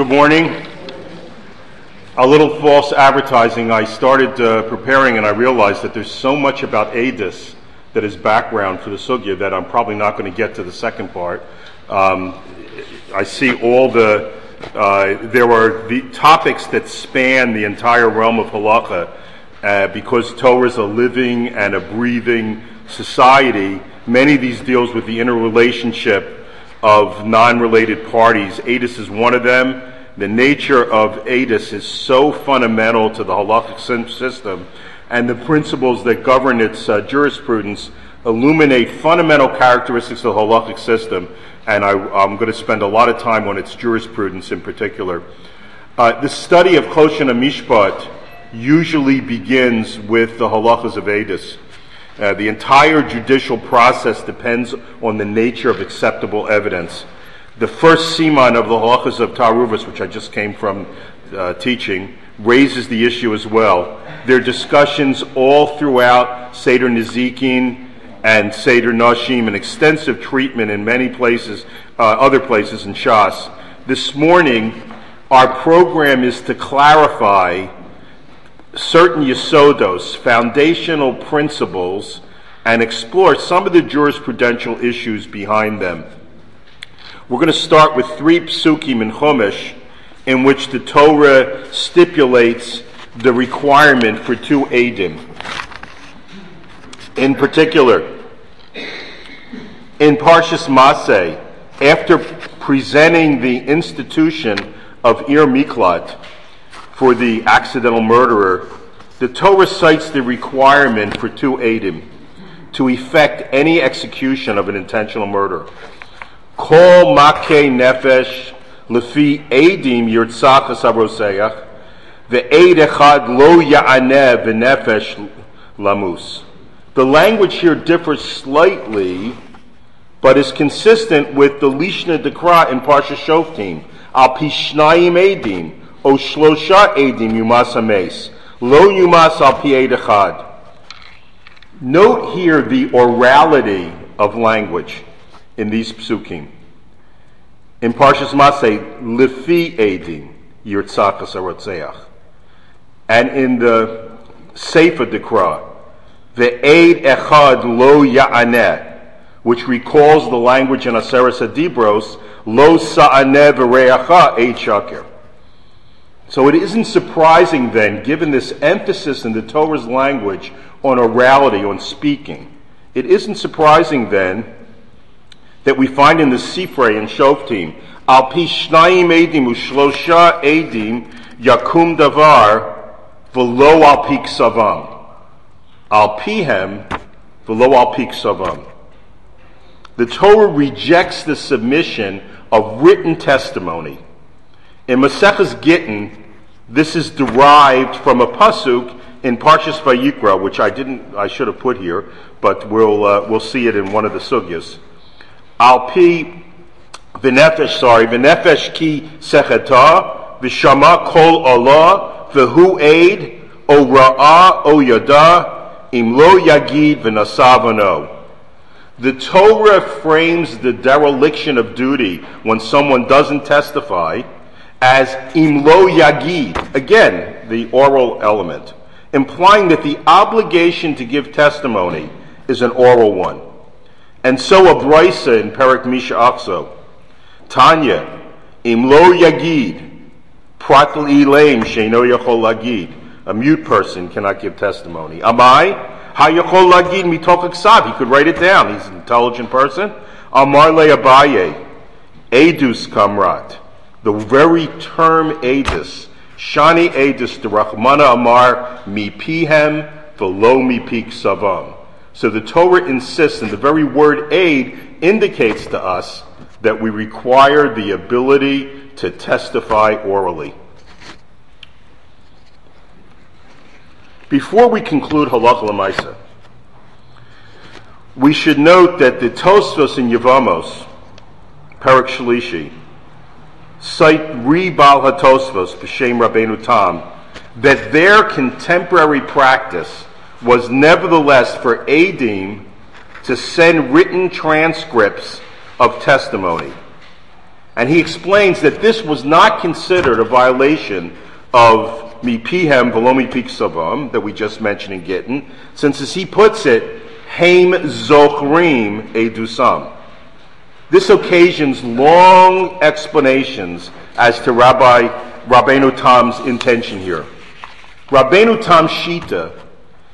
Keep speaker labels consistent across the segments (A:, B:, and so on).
A: Good morning. A little false advertising. I started uh, preparing and I realized that there's so much about ADIS that is background for the sugya that I'm probably not going to get to the second part. Um, I see all the, uh, there are the topics that span the entire realm of halacha uh, because Torah is a living and a breathing society. Many of these deals with the interrelationship of non-related parties. ADIS is one of them. The nature of ADIS is so fundamental to the halachic system, and the principles that govern its uh, jurisprudence illuminate fundamental characteristics of the halachic system, and I, am going to spend a lot of time on its jurisprudence in particular. Uh, the study of Choshen Mishpat usually begins with the halachas of ADIS. Uh, the entire judicial process depends on the nature of acceptable evidence. The first siman of the halachas of Taruvas, which I just came from uh, teaching, raises the issue as well. There are discussions all throughout Seder Nizikin and Seder Nashim, an extensive treatment in many places, uh, other places in Shas. This morning, our program is to clarify certain yisodos, foundational principles, and explore some of the jurisprudential issues behind them. We're going to start with three psukim in Chumash, in which the Torah stipulates the requirement for two edim. In particular, in Parshas Maseh, after presenting the institution of Ir Miklat, for the accidental murderer, the Torah cites the requirement for two edim to effect any execution of an intentional murder. Kol make nefesh lefi yirtzachas aroseach the eid echad lo ya'aneh v'nefesh lamus. The language here differs slightly, but is consistent with the Lishna Dekra in Parsha Shoftim. Al pishnayim edim O shlosha edim yumas hames, lo yumas al echad. Note here the orality of language in these psukim. In Parshas Maseh, lifi edim yirtzakas arotzeach. And in the Sefer Dekra, the Eid Echad Lo Ya'aneh, which recalls the language in Aseres HaDibros, Lo Sa'aneh V'Reacha Eid Shakir. So it isn't surprising then, given this emphasis in the Torah's language on orality, on speaking, it isn't surprising then that we find in the Sifrei and Shoftim, Al pi shnayim edim ushlosha edim yakum davar v'lo al pi ksavam. Al pihem v'lo al pi ksavam. The Torah rejects the submission of written testimony. In Maseches Gittin, this is derived from a pasuk in Parshas Vayikra, which I didn't, I should have put here, but we'll uh, we'll see it in one of the sugyas. Al pi v'nefesh, sorry, v'nefesh ki secheta v'shama kol Allah v'hu aid o ra'ah o yada im lo yagid v'nasavano. The Torah frames the dereliction of duty when someone doesn't testify as imlo yagid, again, the oral element, implying that the obligation to give testimony is an oral one. And so a brisa in Perak Misha Akso, Tanya, imlo yagid, pratel ilaim sheino yachol lagid. A mute person cannot give testimony. Amai, hayachol lagid mitoch aksav. He could write it down. He's an intelligent person. Amar le abaye, edus kamrat. The very term Adis, Shani Adis, the Rahmana Amar, mi pihem, velo mi savam. So the Torah insists, and the very word aid indicates to us that we require the ability to testify orally. Before we conclude halakha lemaisa, we should note that the Tosfos in Yevamos, Perak Shalishi, cite Ribal Hatosvos, B'Shem Rabbeinu Tam, that their contemporary practice was nevertheless for Adim to send written transcripts of testimony. And he explains that this was not considered a violation of mipihem velomi savam that we just mentioned in Gittin, since as he puts it, haim zochrim edusam. This occasions long explanations as to Rabbi Rabbeinu Tam's intention here. Rabbeinu Tam's Shita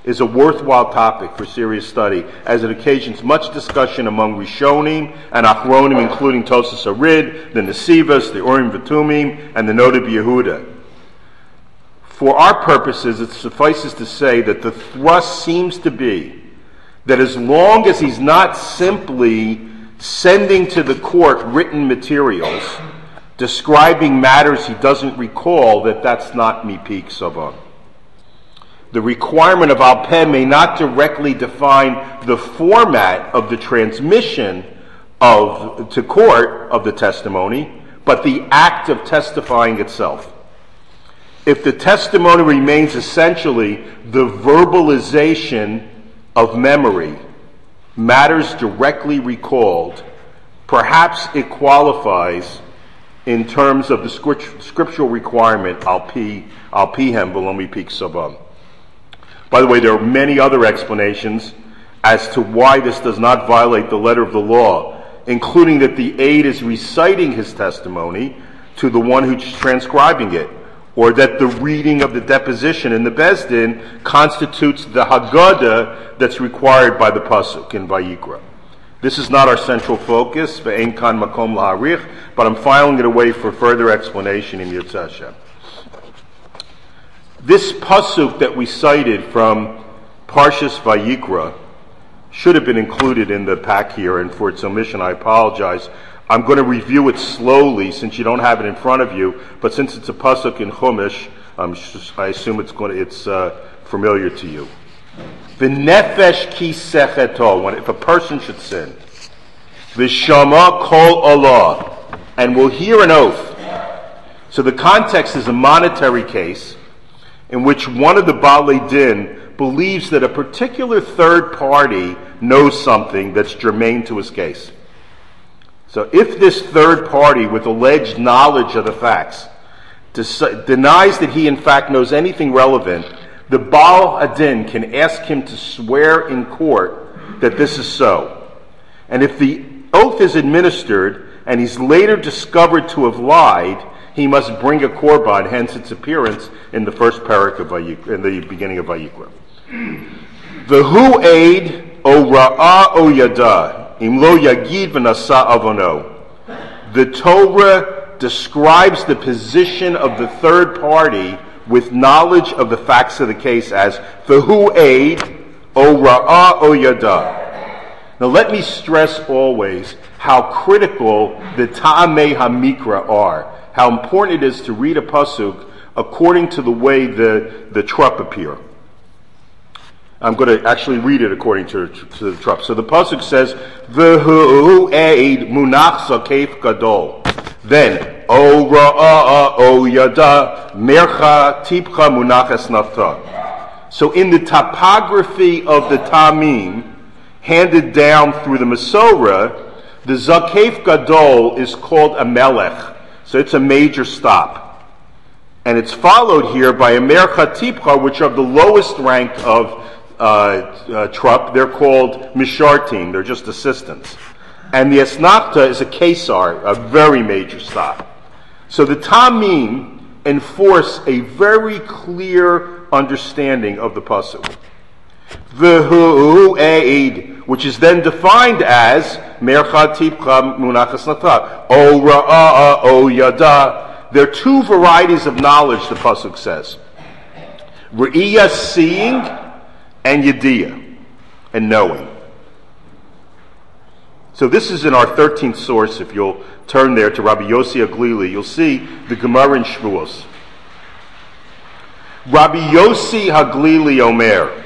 A: is a worthwhile topic for serious study, as it occasions much discussion among Rishonim and Achronim, including Tosas Arid, the Nesivas, the Urim Vitumim, and the Noda Yehuda. For our purposes, it suffices to say that the thrust seems to be that as long as he's not simply sending to the court written materials describing matters he doesn't recall, that that's not mipik savon. The requirement of Alpeh may not directly define the format of the transmission of to court of the testimony, but the act of testifying itself. If the testimony remains essentially the verbalization of memory, matters directly recalled, perhaps it qualifies in terms of the scriptural requirement, al pihem belomi peak sabam. By the way, there are many other explanations as to why this does not violate the letter of the law, including that the aide is reciting his testimony to the one who's transcribing it, or that the reading of the deposition in the Beis Din constitutes the Haggadah that's required by the Pasuk in Vayikra. This is not our central focus, but I'm filing it away for further explanation in Yitzhak. This pasuk that we cited from Parshas Vayikra should have been included in the pack here, and for its omission, I apologize. I'm going to review it slowly since you don't have it in front of you, but since it's a pasuk in Chumash, I assume it's to, it's uh, familiar to you. V'nefesh ki secheto, when if a person should sin, v'shama kol Allah, and will hear an oath. So the context is a monetary case in which one of the Baalei Din believes that a particular third party knows something that's germane to his case. So if this third party with alleged knowledge of the facts denies that he in fact knows anything relevant, the Baal Adin can ask him to swear in court that this is so. And if the oath is administered and he's later discovered to have lied, he must bring a korban, hence its appearance in the first parak of in the beginning of Vayikra. The hu aid o ra'a o yada im lo yagid v'nasa avono. The Torah describes the position of the third party with knowledge of the facts of the case as the hu aid o ra'a o yada. Now let me stress always how critical the Ta'amei HaMikra are, how important it is to read a Pasuk according to the way the, the trup appear. I'm going to actually read it according to, to the trup. So the Pasuk says, V'hu eid munach zakef gadol. Then, O ra'a o yada mercha tipcha munaches nafta. So in the topography of the Tamim, handed down through the Masorah, the Zakef Gadol is called a Melech. So it's a major stop. And it's followed here by a Tipcha, which are the lowest rank of uh, uh, trup. They're called Mishartim. They're just assistants. And the Esnachta is a Kesar, a very major stop. So the Tamim enforce a very clear understanding of the Pasuk. V'hu aid, which is then defined as mercha tipcha o ra'a, o yada. There are two varieties of knowledge, the pasuk says: re'iyah, seeing, and yediyah, and knowing. So this is in our 13th source. If you'll turn there to Rabbi Yossi Aglili, you'll see the Gemara in Shavuos. Rabbi Yossi Haglili Omer.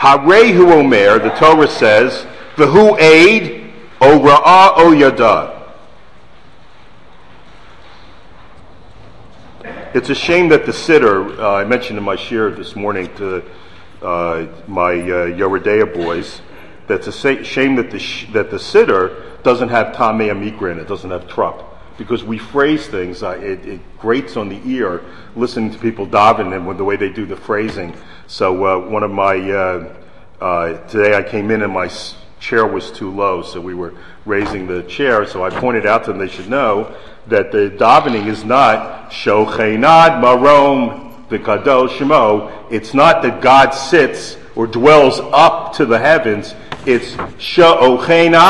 A: Harehu Omer, the Torah says, V'hu aid, o ra'ah o yada. It's a shame that the siddur, uh, I mentioned in my shiur this morning to uh, my uh, Yoreh De'ah boys, that's a shame that the, sh- that the siddur doesn't have tamei mikra in it, doesn't have trup. Because we phrase things, uh, it, it, grates on the ear listening to people daven and with the way they do the phrasing. So uh, one of my, uh, uh today I came in and my chair was too low, so we were raising the chair. So I pointed out to them they should know that the davening is not shochenad marom v'kadosh shemo. It's not that God sits or dwells up to the heavens. It's shochenad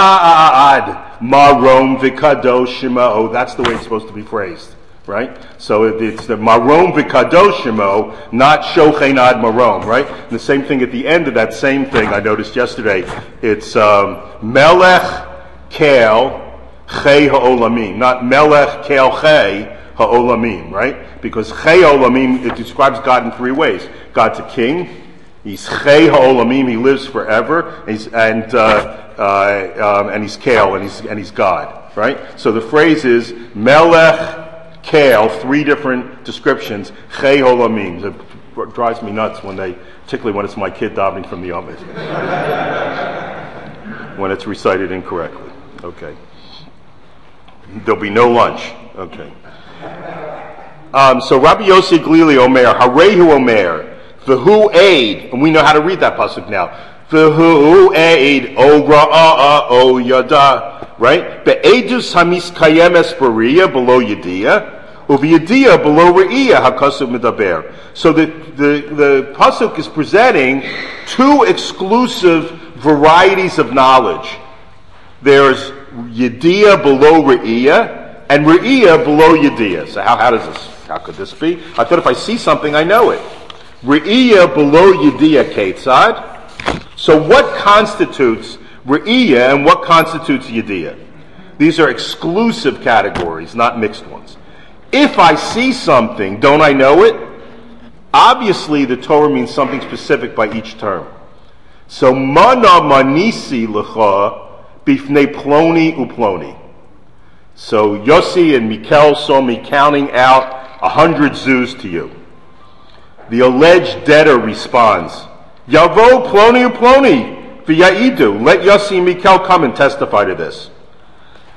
A: marom v'kadosh shemo. That's the way it's supposed to be phrased right? So it's the marom v'kadoshimo, not shochenad marom, right? And the same thing at the end of that same thing I noticed yesterday. It's um, melech kel chei ha'olamim, not melech kel chei ha'olamim, right? Because chei ha'olamim, it describes God in three ways. God's a king. He's chei ha'olamim, he lives forever, and, he's, and, uh, uh, um, and he's kale, and he's, and he's God, right? So the phrase is melech kale, three different descriptions, chei holamim. It drives me nuts when they, particularly when it's my kid davening from the Amud. when it's recited incorrectly. Okay. There'll be no lunch. Okay. Um, so Rabbi Yossi Glili Omer, Harehu Omer, V'hu aid, and we know how to read that pasuk now. V'hu aid, O ra'a'a, O yada, right? Be'edus hamis kayemes beria, below yediyah. Uviyadiyah below Re'iyah Hakasuk Medaber. So the, the, the Pasuk is presenting two exclusive varieties of knowledge. There's Yediyah below Re'iyah and Re'iyah below Yediyah. So how, how does this, how could this be? I thought if I see something, I know it. Re'iyah below Yediyah Ketzad. So what constitutes Re'iyah and what constitutes Yediyah? These are exclusive categories, not mixed ones. If I see something, don't I know it? Obviously, the Torah means something specific by each term. So, mana manisi lecha bifnei ploni uploni. So, Yossi and Mikel saw me counting out a hundred zoos to you. The alleged debtor responds, Yavo ploni uploni v'ya'idu. Let Yossi Mikel come and testify to this.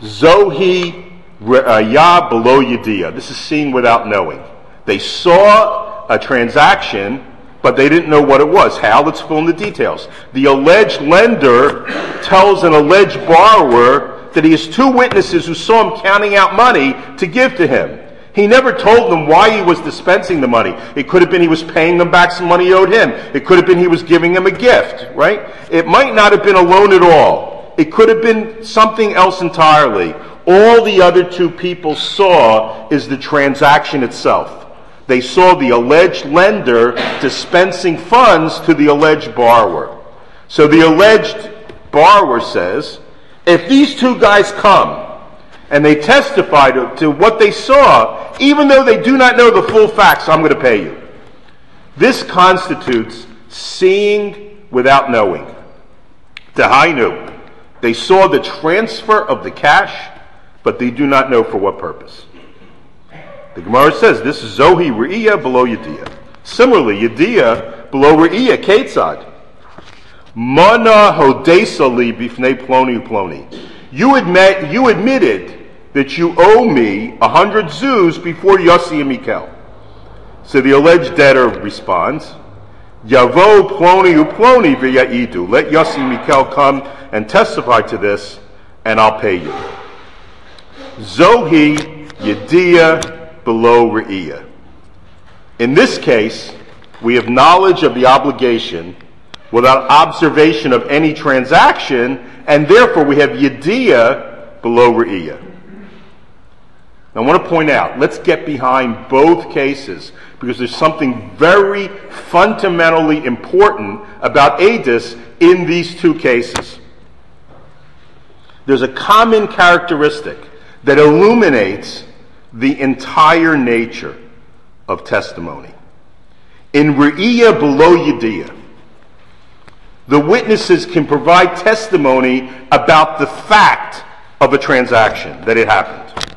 A: Zohi uh, ya below Yediyah. This is seeing without knowing. They saw a transaction, but they didn't know what it was. How? Let's fill in the details. The alleged lender tells an alleged borrower that he has two witnesses who saw him counting out money to give to him. He never told them why he was dispensing the money. It could have been he was paying them back some money owed him. It could have been he was giving them a gift, right? It might not have been a loan at all. It could have been something else entirely. All the other two people saw is the transaction itself. They saw the alleged lender dispensing funds to the alleged borrower. So the alleged borrower says, if these two guys come and they testify to, to what they saw, even though they do not know the full facts, I'm going to pay you. This constitutes seeing without knowing. Dehainu. They saw the transfer of the cash but they do not know for what purpose. The Gemara says this is Zohi Re'iyah below Yediyah. Similarly, Yediyah below Re'iyah, Ketzad. Mana hodesali bifnei ploni ploni. You admit, you admitted that you owe me a hundred zoos before Yossi and Mikel. So the alleged debtor responds, Yavo ploni uploni v'ya'idu. Let Yossi and Mikel come and testify to this, and I'll pay you. Zohi Yediyah below Re'iyah. In this case, we have knowledge of the obligation without observation of any transaction, and therefore we have Yediyah below Re'iyah. I want to point out, let's get behind both cases because there's something very fundamentally important about ADIS in these two cases. There's a common characteristic that illuminates the entire nature of testimony. In Re'iyah below Yediyah, the witnesses can provide testimony about the fact of a transaction, that it happened.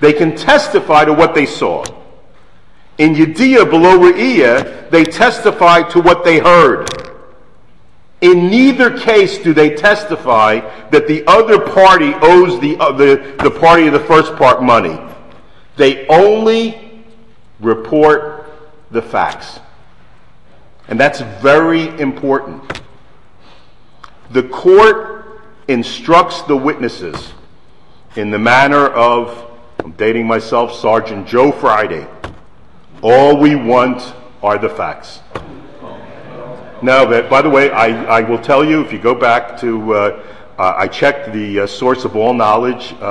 A: They can testify to what they saw. In Yediyah below Re'iyah, they testify to what they heard. In neither case do they testify that the other party owes the, uh, the, the party of the first part money. They only report the facts. And that's very important. The court instructs the witnesses in the manner of, I'm dating myself, Sergeant Joe Friday. All we want are the facts. No, but by the way, I, I will tell you if you go back to, uh, uh, I checked the uh, source of all knowledge, uh,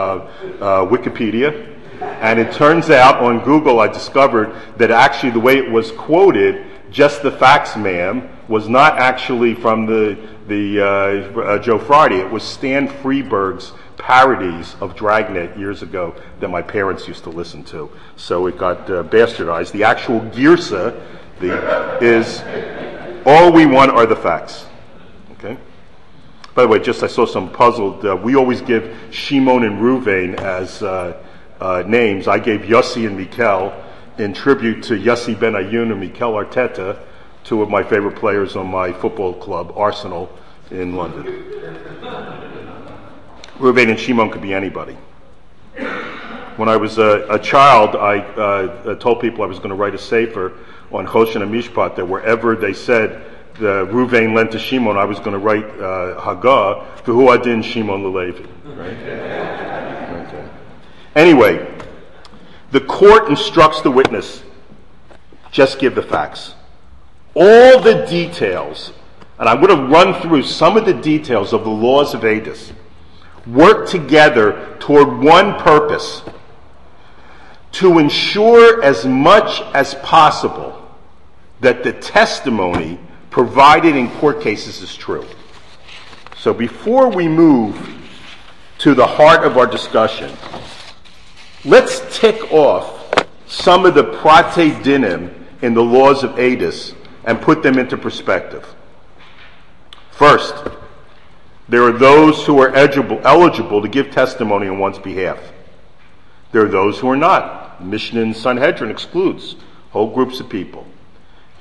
A: uh, Wikipedia, and it turns out on Google I discovered that actually the way it was quoted, just the facts, ma'am, was not actually from the, the uh, Joe Friday. It was Stan Freberg's parodies of Dragnet years ago that my parents used to listen to. So it got bastardized. The actual Girsa the, is all we want are the facts. Okay? By the way, just I saw some puzzled. Uh, we always give Shimon and Ruvain as uh, uh, names. I gave Yossi and Mikel in tribute to Yossi Benayoun and Mikel Arteta, two of my favorite players on my football club, Arsenal, in London. Ruvain and Shimon could be anybody. When I was a, a child, I uh, told people I was going to write a sefer on Choshen and Mishpat that wherever they said the Ruvain lent to Shimon, I was going to write uh, Haggah for who adin Shimon Lelevi. Right? okay. Anyway, the court instructs the witness just give the facts. All the details, and I'm going to run through some of the details of the laws of Adis, work together toward one purpose to ensure as much as possible that the testimony provided in court cases is true. So before we move to the heart of our discussion, let's tick off some of the prate dinim in the laws of Adis and put them into perspective. First, there are those who are eligible, eligible to give testimony on one's behalf. There are those who are not. Mishnah in Sanhedrin excludes whole groups of people.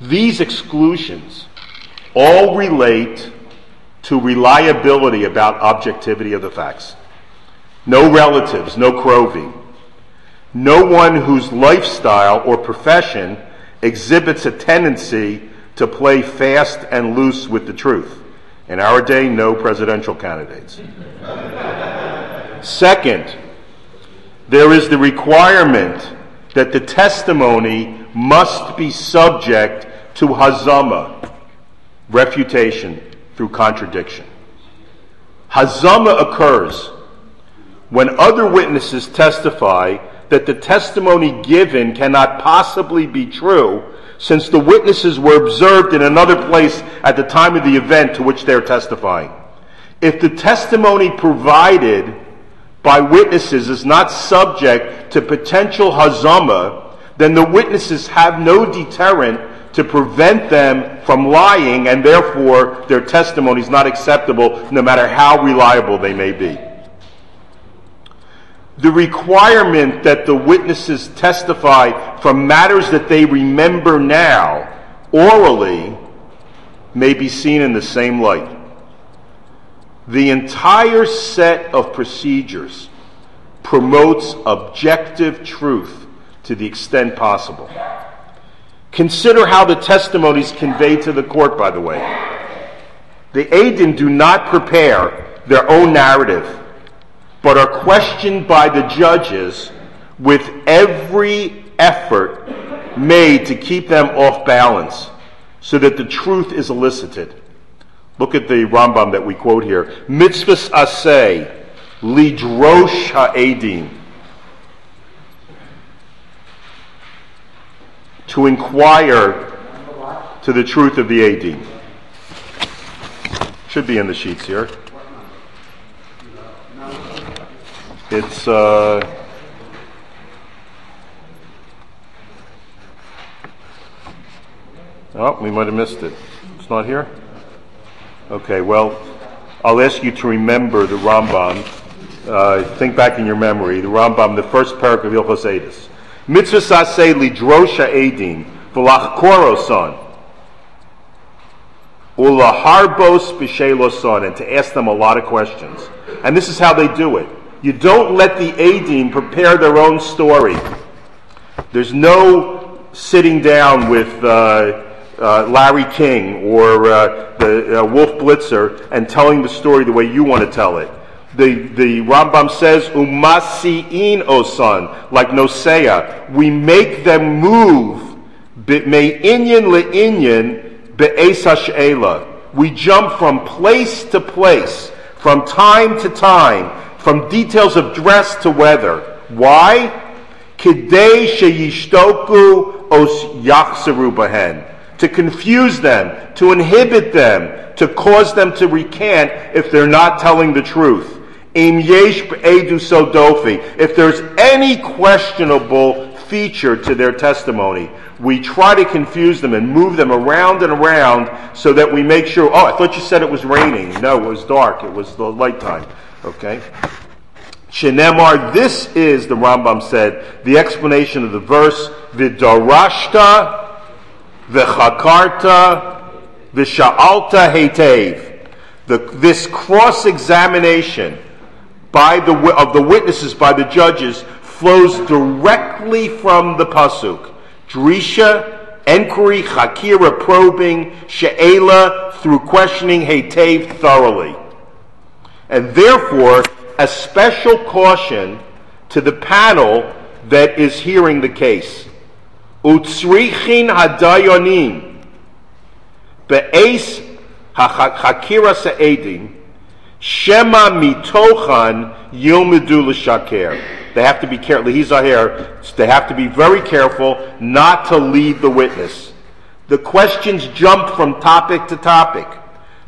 A: These exclusions all relate to reliability about objectivity of the facts. No relatives, no Crovy. No one whose lifestyle or profession exhibits a tendency to play fast and loose with the truth. In our day, no presidential candidates. Second, there is the requirement that the testimony must be subject to hazama, refutation through contradiction. Hazama occurs when other witnesses testify that the testimony given cannot possibly be true since the witnesses were observed in another place at the time of the event to which they are testifying. If the testimony provided by witnesses is not subject to potential hazama, then the witnesses have no deterrent to prevent them from lying, and therefore their testimony is not acceptable no matter how reliable they may be. The requirement that the witnesses testify from matters that they remember now orally may be seen in the same light. The entire set of procedures promotes objective truth to the extent possible. Consider how the testimonies conveyed to the court, by the way. The Adim do not prepare their own narrative, but are questioned by the judges with every effort made to keep them off balance so that the truth is elicited. Look at the Rambam that we quote here. Mitzvahs asay, lidrosh ha'edim. to inquire to the truth of the AD. Should be in the sheets here. It's uh, oh, we might have missed it. It's not here. Okay, well, I'll ask you to remember the Rambam. Uh, think back in your memory. The Rambam, the first paragraph of Hilchos Edis. Mitzvah saseh lidrosha edin v'lachkoro son. Ulaharbos b'sheloson, and to ask them a lot of questions. And this is how they do it. You don't let the Adim prepare their own story. There's no sitting down with uh, uh, Larry King or uh, the Wolf Blitzer and telling the story the way you want to tell it. The, the Rambam says, Umasi'in osan, like Nosea. We make them move, me inyan le'inyan be'esash We jump from place to place, from time to time, from details of dress to weather. Why? Os to confuse them, to inhibit them, to cause them to recant if they're not telling the truth. If there's any questionable feature to their testimony, we try to confuse them and move them around and around so that we make sure, oh, I thought you said it was raining. No, it was dark. It was the light time. Okay? Shenemar, this is, the Rambam said, the explanation of the verse, Vidarashta V'chakarta v'sha'alta hetev. The, this cross-examination by the, of the witnesses by the judges flows directly from the pasuk. Drisha, inquiry, chakira, probing, she'ela, through questioning hetev thoroughly. And therefore, a special caution to the panel that is hearing the case. Utsrichin hadayonim be'es hachakira se'edim shema mitochan yilmedu l'shaker. They have to be careful. He's here. They have to be very careful not to lead the witness. The questions jump from topic to topic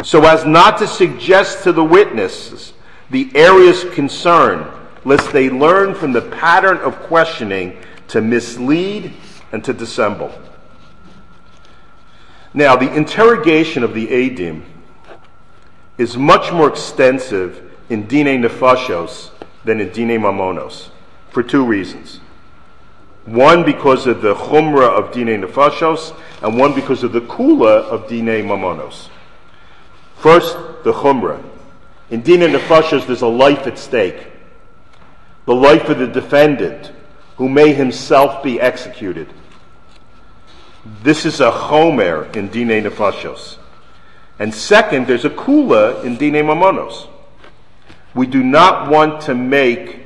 A: so as not to suggest to the witnesses the areas concerned, lest they learn from the pattern of questioning to mislead and to dissemble. Now, the interrogation of the Adim is much more extensive in Dine Nefashos than in Dine Mamonos for two reasons. One because of the Chumrah of Dine Nefashos, and one because of the Kula of Dine Mamonos. First, the Chumrah. In Dina Nefashos, there's a life at stake. The life of the defendant, who may himself be executed. This is a Homer in Dina Nefashos. And second, there's a Kula in Dina Mamonos. We do not want to make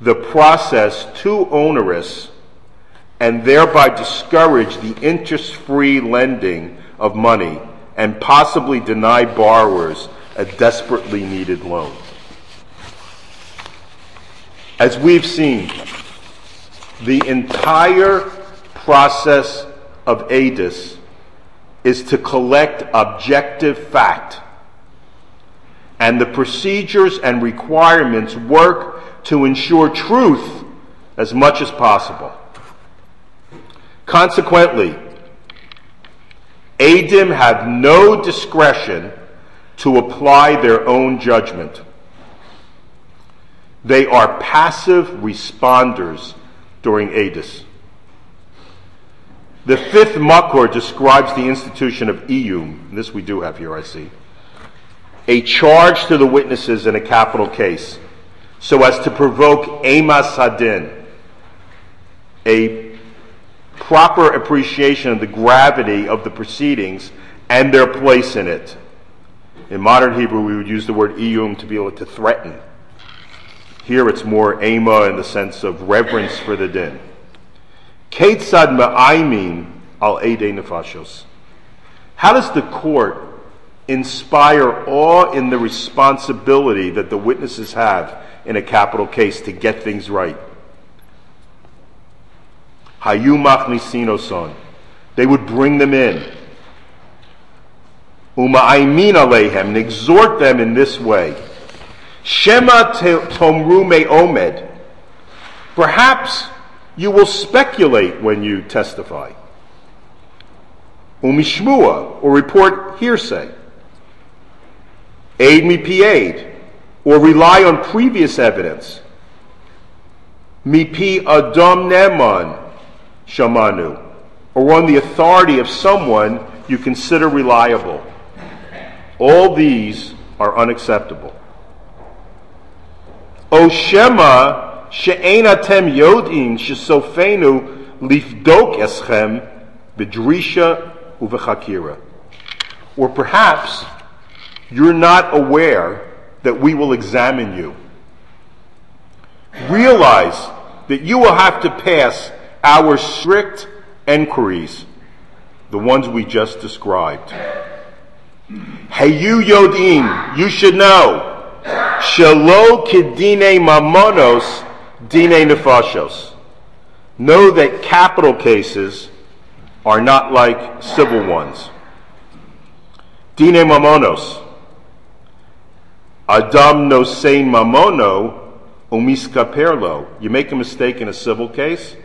A: the process too onerous and thereby discourage the interest free lending of money and possibly deny borrowers a desperately needed loan. As we've seen, the entire process of ADIS is to collect objective fact. And the procedures and requirements work to ensure truth as much as possible. Consequently, ADIM have no discretion to apply their own judgment. They are passive responders during ADIS. The fifth Makor describes the institution of iyum. This we do have here, I see. A charge to the witnesses in a capital case, so as to provoke emas hadin, a proper appreciation of the gravity of the proceedings and their place in it. In modern Hebrew, we would use the word iyum to be able to threaten. Here it's more ema in the sense of reverence for the din. Ketzad ma'aimin al ede nefashos. How does the court inspire awe in the responsibility that the witnesses have in a capital case to get things right? Hayu machnisinoson. They would bring them in. Uma'aimin alehem, and exhort them in this way. Shema tomru me omed. Perhaps you will speculate when you testify. Umishmua, or report hearsay. Aid me pied, or rely on previous evidence. Mipi adam neman shamanu, or on the authority of someone you consider reliable. All these are unacceptable. O Shema she'en atem yodim shesofenu lifdok eschem b'drisha uvechakira. Or perhaps you're not aware that we will examine you. Realize that you will have to pass our strict enquiries, the ones we just described. Hey, you Yodim, you should know. Shalo kidine mamonos dine nefashos. Know that capital cases are not like civil ones. Dine mamonos. Adam no sein mamono umiskaperlo. You make a mistake in a civil case,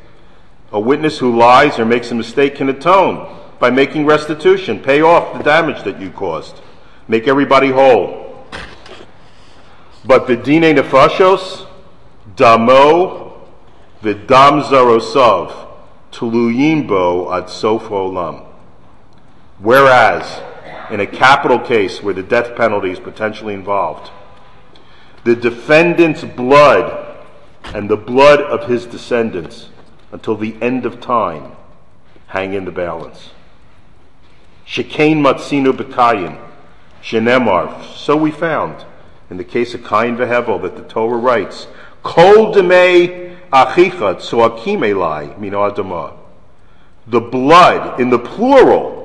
A: a witness who lies or makes a mistake can atone by making restitution, pay off the damage that you caused, make everybody whole. But vidine nefashos, damo, vidam zarosav, tuluyimbo ad sof olam. Whereas, in a capital case where the death penalty is potentially involved, the defendant's blood and the blood of his descendants until the end of time hang in the balance. Shekain matzinu b'kayin, shenemar. So we found in the case of Kain vehevel that the Torah writes, Kol demei achicha tzoakim elai mino adama. The blood, in the plural,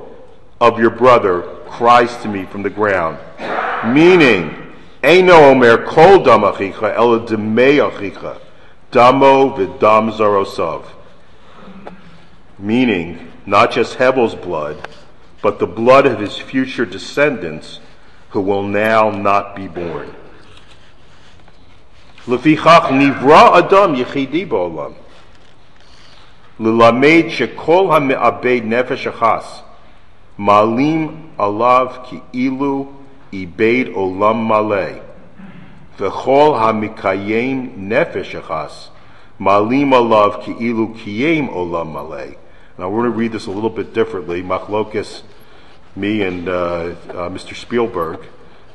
A: of your brother cries to me from the ground. Meaning, Eino omer kol dam achicha ela demei achicha. Damo v'dam zarosav. Meaning, not just Hevel's blood, but the blood of his future descendants who will now not be born. Lefichach nivra adam yechidi ba'olam. Lilamed shekol ha'me'abed nefesh achas. Malim alav ki ilu ibed olam maleh. V'chol ha'mikayem nefesh achas. Malim alav ki ilu kiyem olam maleh. Now we're going to read this a little bit differently. Machlokis, me and uh, uh, Mr. Spielberg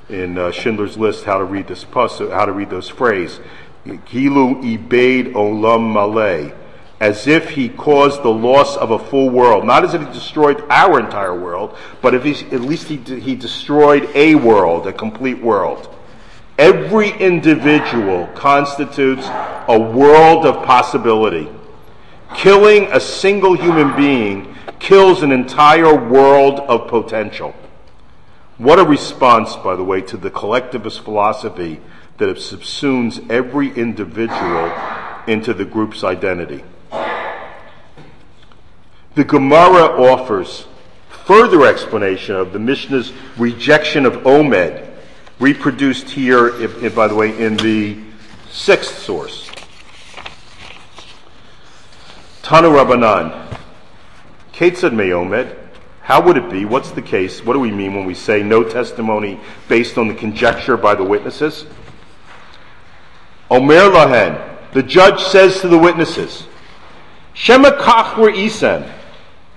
A: in uh, Schindler's List, how to read this pus, how to read those phrases. Kilu ibed olam maleh, as if he caused the loss of a full world. Not as if he destroyed our entire world, but if at least he, he destroyed a world, a complete world. Every individual constitutes a world of possibility. Killing a single human being kills an entire world of potential. What a response, by the way, to the collectivist philosophy that subsumes every individual into the group's identity. The Gemara offers further explanation of the Mishnah's rejection of Omed, reproduced here, by the way, in the sixth source. Tanu Rabbanan. Ketzad Meomed. How would it be? What's the case? What do we mean when we say no testimony based on the conjecture by the witnesses? Omer Lahen. The judge says to the witnesses, Shema Kachwer Isem.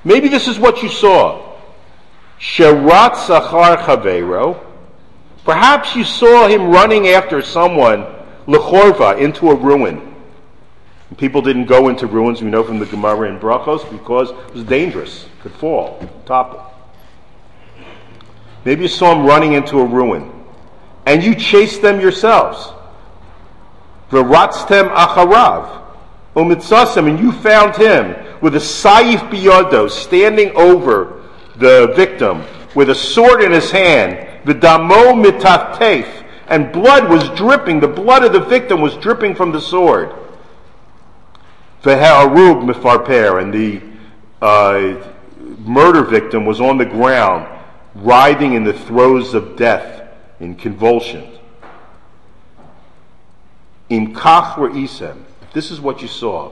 A: Maybe this is what you saw. Sherat Sachar Chavero. Perhaps you saw him running after someone, Lechorva, into a ruin. People didn't go into ruins, we know from the Gemara in Brachos, because it was dangerous, could fall, topple. Maybe you saw him running into a ruin, and you chased them yourselves. V'ratztem acharav, umitzasem, and you found him with a saif biyodo, standing over the victim, with a sword in his hand, the damo mitaftef, and blood was dripping, the blood of the victim was dripping from the sword. Ve'ha'arub mifarper, and the uh, murder victim was on the ground, writhing in the throes of death, in convulsions. Im kach isem. This is what you saw.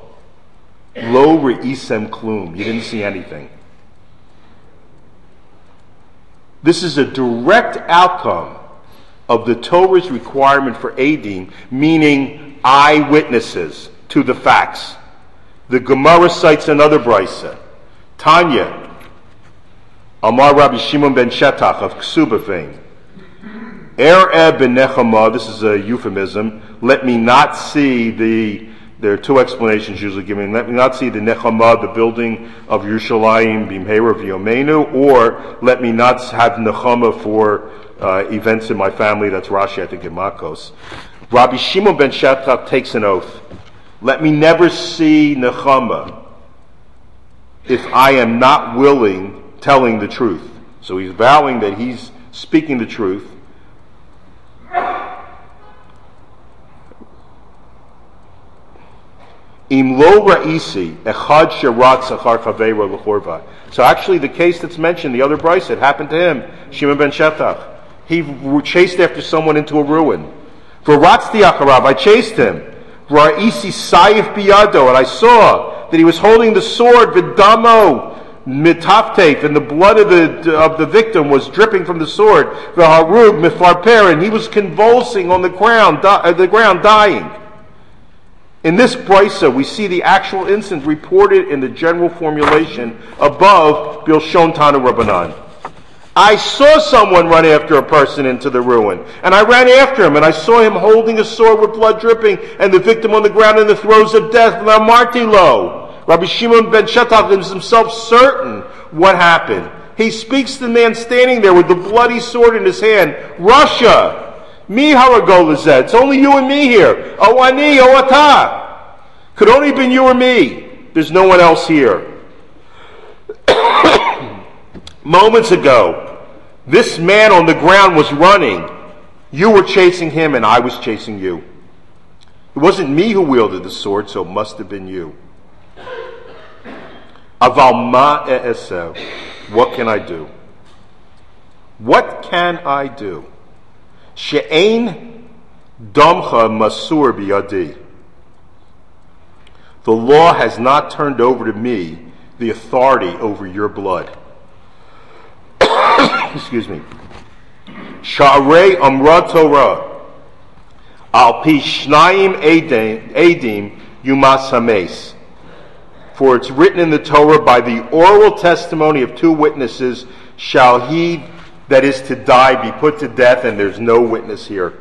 A: Lo re'isem klum. You didn't see anything. This is a direct outcome of the Torah's requirement for Adim, meaning eyewitnesses to the facts. The Gemara cites another brisa. Tanya, Amar Rabbi Shimon ben Shetach of Ksuba fame. Er ben Nechama, this is a euphemism, let me not see the, there are two explanations usually given, let me not see the Nechama, the building of Yerushalayim, Bimhera V'Yomenu, or let me not have Nechama for uh, events in my family, that's Rashi, I think, in Makos. Rabbi Shimon ben Shattach takes an oath. Let me never see Nechama if I am not willing telling the truth. So he's vowing that he's speaking the truth. Im lo ra'isi echad sherat sachar chavera So actually, the case that's mentioned, the other brisa, it happened to him, Shimon ben Shetach. He chased after someone into a ruin. For Ratzti Acharab, I chased him. Ra'isi sayif biyado, and I saw that he was holding the sword, vidamo, mitaftef, and the blood of the, of the victim was dripping from the sword. The harug mifarper, and he was convulsing on the ground, the ground, dying. In this brisa, we see the actual incident reported in the general formulation above Bilshon Tanu Rabbanan. I saw someone run after a person into the ruin, and I ran after him, and I saw him holding a sword with blood dripping, and the victim on the ground in the throes of death, La Martilo. Rabbi Shimon ben Shetach is himself certain what happened. He speaks to the man standing there with the bloody sword in his hand. Rasha! Me Haragolazet. It's only you and me here. Awani, Owata. Could only have been you or me. There's no one else here. Moments ago, this man on the ground was running. You were chasing him and I was chasing you. It wasn't me who wielded the sword, so it must have been you. Aval ma What can I do? What can I do? She'ain damcha masur biyadi. The law has not turned over to me the authority over your blood. Excuse me. Sha'arei amra Torah. Al pi shnayim edim yumas hames. For it's written in the Torah, by the oral testimony of two witnesses shall he that is to die be put to death, and there's no witness here.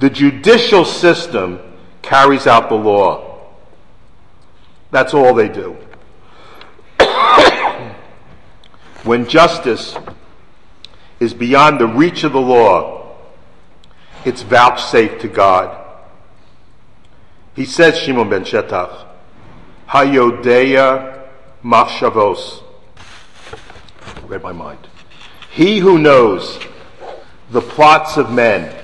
A: The judicial system carries out the law. That's all they do. when justice is beyond the reach of the law, it's vouchsafed to God. He says, Shimon ben Shetach, Hayodeya machshavos. Read my mind. He who knows the plots of men.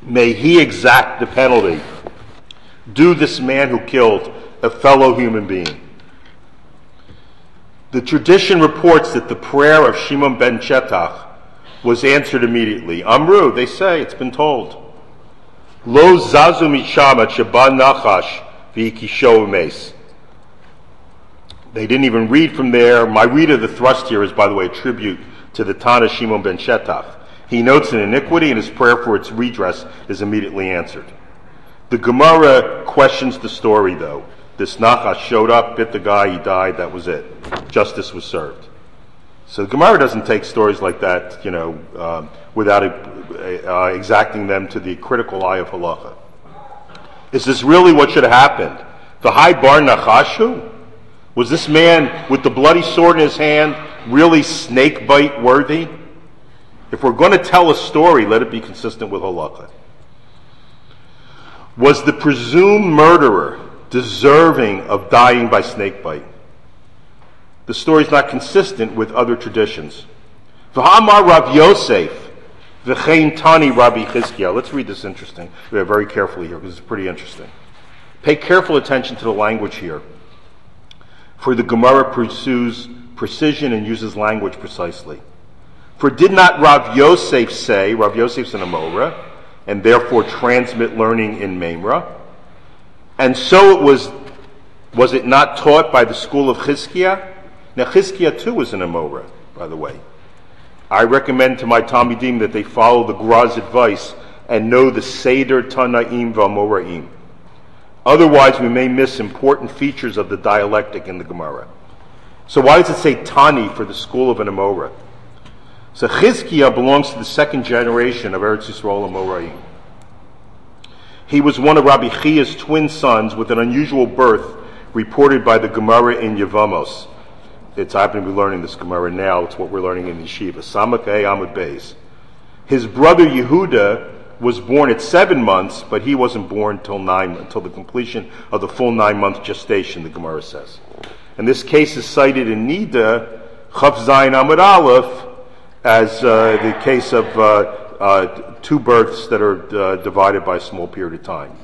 A: May he exact the penalty. Do this man who killed a fellow human being. The tradition reports that the prayer of Shimon ben Shetach was answered immediately. Amru, they say, it's been told. Lo zazu mishama shaban nachash They didn't even read from there. My read of the thrust here is, by the way, a tribute to the Tana Shimon ben Shetach. He notes an iniquity, and his prayer for its redress is immediately answered. The Gemara questions the story, though. This Nachash showed up, bit the guy, he died, that was it. Justice was served. So Gemara doesn't take stories like that, you know, um, without uh, exacting them to the critical eye of halacha. Is this really what should have happened? The high bar nachashu? Was this man with the bloody sword in his hand really snake bite worthy? If we're going to tell a story, let it be consistent with halacha. Was the presumed murderer deserving of dying by snake bite? The story is not consistent with other traditions. V'hamar Rav Yosef, v'chein tani Rabbi Chizkiah. Let's read this interesting. We very carefully here because it's pretty interesting. Pay careful attention to the language here. For the Gemara pursues precision and uses language precisely. For did not Rav Yosef say, Rav Yosef's an Amora, and therefore transmit learning in Memra? And so it was, was it not taught by the school of Chizkiah? Now, Chizkiah too was an Amora, by the way. I recommend to my Talmidim that they follow the Gra's advice and know the Seder Tanaim Vamoraim. Otherwise, we may miss important features of the dialectic in the Gemara. So why does it say Tani for the school of an Amora? So Chizkiah belongs to the second generation of Eretz Yisrael Amoraim. He was one of Rabbi Chiya's twin sons with an unusual birth reported by the Gemara in Yevamos. It's happening happen to be learning this Gemara now. It's what we're learning in the Yeshiva. Samakei Amud Beis. His brother Yehuda was born at seven months, but he wasn't born until nine, until the completion of the full nine-month gestation. The Gemara says, and this case is cited in Nida Chaf Zayin Amud Aleph as uh, the case of uh, uh, two births that are uh, divided by a small period of time.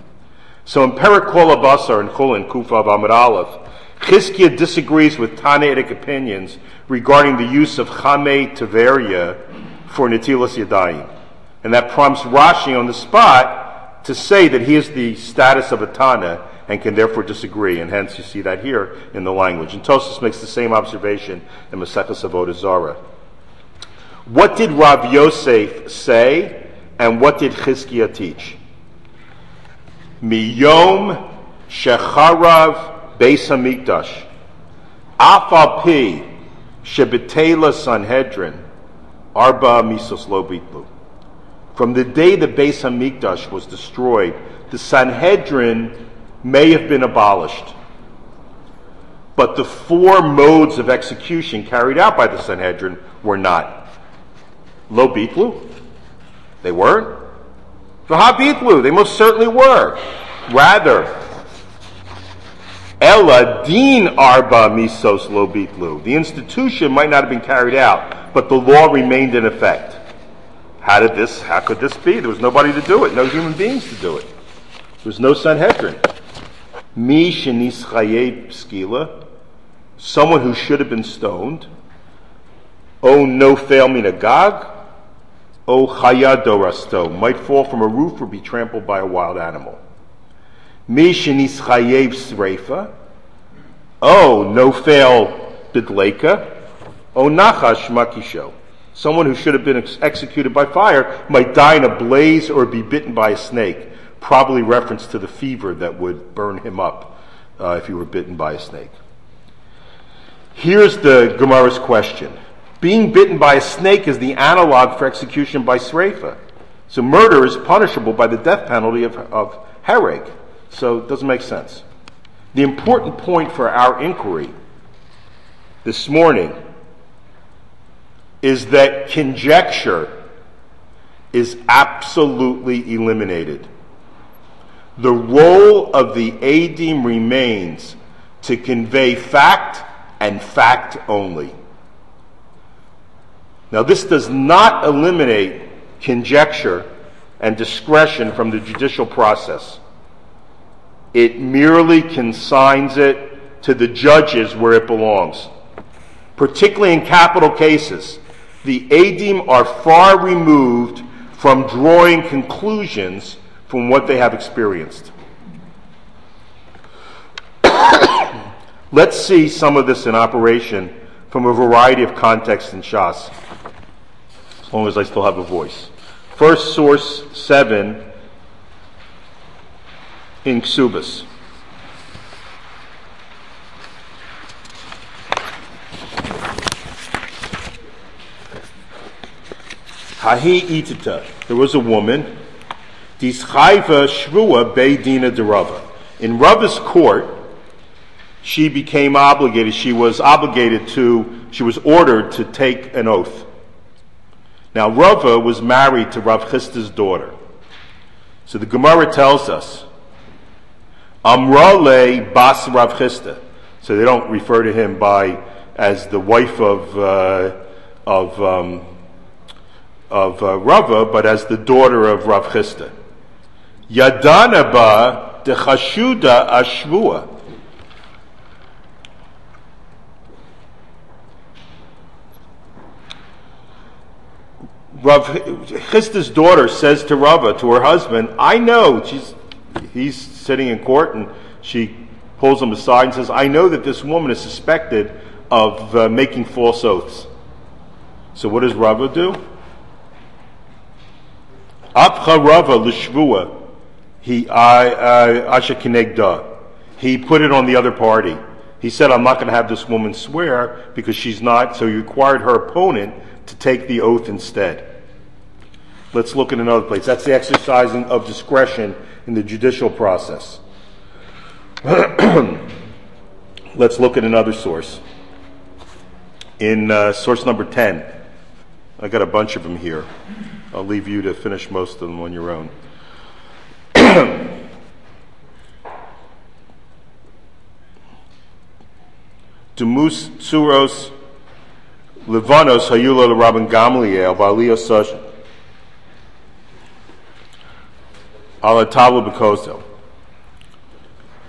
A: So in Perak Kol Abasar and Chulin Kufav Amud Aleph, Chizkiah disagrees with Tanaitic opinions regarding the use of Chame Taveria for Natilas Yadayim. And that prompts Rashi on the spot to say that he is the status of a Tana and can therefore disagree, and hence you see that here in the language. And Tosfos makes the same observation in Maseches Avodah Zarah. What did Rav Yosef say, and what did Chizkiah teach? Miyom shecharav Beis Hamikdash. Afapi Shebetela Sanhedrin Arba Misos Lo Bitlu. From the day the Beis Hamikdash was destroyed, the Sanhedrin may have been abolished. But the four modes of execution carried out by the Sanhedrin were not. Lo Bitlu? They weren't. Vaha Bitlu? They most certainly were. Rather, Ella din arba misos lo bitlu. The institution might not have been carried out, but the law remained in effect. How did this, how could this be? There was nobody to do it, no human beings to do it. There was no Sanhedrin. Mi shenis skila, someone who should have been stoned. Oh, no fail minagag. Oh, chayadorasto, might fall from a roof or be trampled by a wild animal. Mishanis Chayev Sreifa. Oh, no fail Bidleka. Oh, Nachash Makisho. Someone who should have been ex- executed by fire might die in a blaze or be bitten by a snake. Probably reference to the fever that would burn him up uh, if he were bitten by a snake. Here's the Gemara's question. Being bitten by a snake is the analog for execution by Sreifa. So murder is punishable by the death penalty of, of. So it doesn't make sense. The important point for our inquiry this morning is that conjecture is absolutely eliminated. The role of the adim remains to convey fact and fact only. Now, this does not eliminate conjecture and discretion from the judicial process. It merely consigns it to the judges where it belongs. Particularly in capital cases, the adim are far removed from drawing conclusions from what they have experienced. Let's see some of this in operation from a variety of contexts in Shas, as long as I still have a voice. First source 7 in Ksubas. Hahi itita. There was a woman. Dischaiva shrua beidina de Rava. In Rava's court, she became obligated. She was obligated to. She was ordered to take an oath. Now Rava was married to Rav Chisda's daughter. So the Gemara tells us Amrale Bas Rav Chisda. So they don't refer to him by as the wife of uh, of um, of uh, Rava, but as the daughter of Rav Chisda. Yadana ba dechashuda ashvua. Rav Chisda's daughter says to Rava, to her husband, I know, she's, he's sitting in court and she pulls him aside and says, I know that this woman is suspected of uh, making false oaths. So what does Rava do? Apcha Rava l'shvua, he asha kinegda. He put it on the other party. He said, "I'm not going to have this woman swear because she's not." So he required her opponent to take the oath instead. Let's look at another place. That's the exercising of discretion in the judicial process. Let's look at another source. In uh, source number 10, I got a bunch of them here. I'll leave you to finish most of them on your own. Dumus Tsuros Levanos Hayula Rabban Gamliel Bekosto.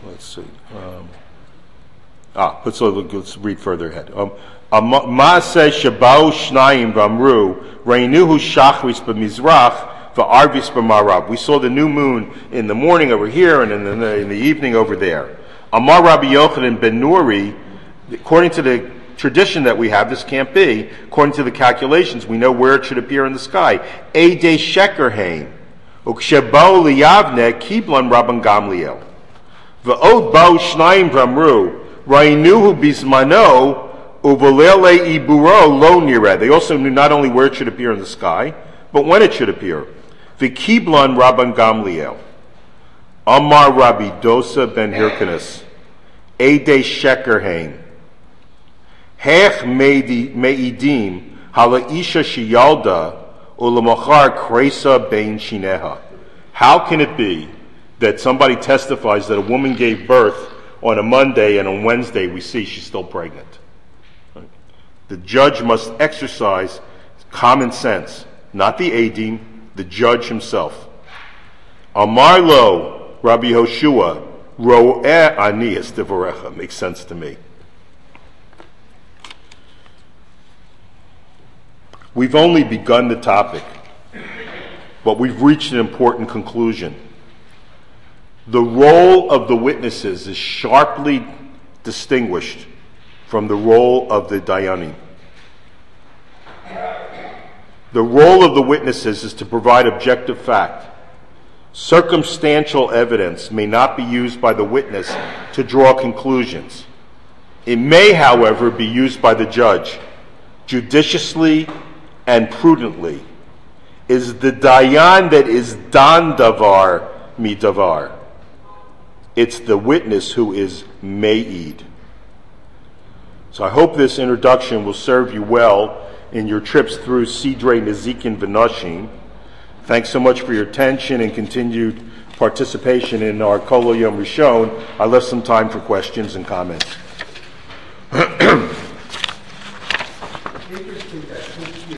A: Let's see. Um, ah, let's, let's read further ahead. Um, Maase Shabau Shnayim Vamru Reinuhu Shachris B'Mizrach V'Arvis B'Marab. We saw the new moon in the morning over here and in the, in the evening over there. Amar Rabbi Yochanan Ben Nuri, according to the tradition that we have, this can't be. According to the calculations, we know where it should appear in the sky. Ade Shekerheim. Ukshebao liyavne kiblan rabban gamliel. V'od bao shnayim v'amru, ra'inuhu bismano, uvalele iburo lo nire. They also knew not only where it should appear in the sky, but when it should appear. V'kiblan rabban gamliel. Amar Rabbi Dosa ben Hirkanis. Ede shekerhain. Hech meidim hala isha ulamachar kresa bein shineha. How can it be that somebody testifies that a woman gave birth on a Monday and on Wednesday we see she's still pregnant? The judge must exercise common sense, not the adim, the judge himself. Amarlo Rabbi Yehoshua ro'eh anias devorecha makes sense to me. We've only begun the topic, but we've reached an important conclusion. The role of the witnesses is sharply distinguished from the role of the Dayanim. The role of the witnesses is to provide objective fact. Circumstantial evidence may not be used by the witness to draw conclusions. It may, however, be used by the judge judiciously and prudently. Is the dayan that is dan davar. It's the witness who is ma'id. So I hope this introduction will serve you well in your trips through Sidre Nezikin Venoshim. Thanks so much for your attention and continued participation in our Kolo Yom Rishon. I left some time for questions and comments.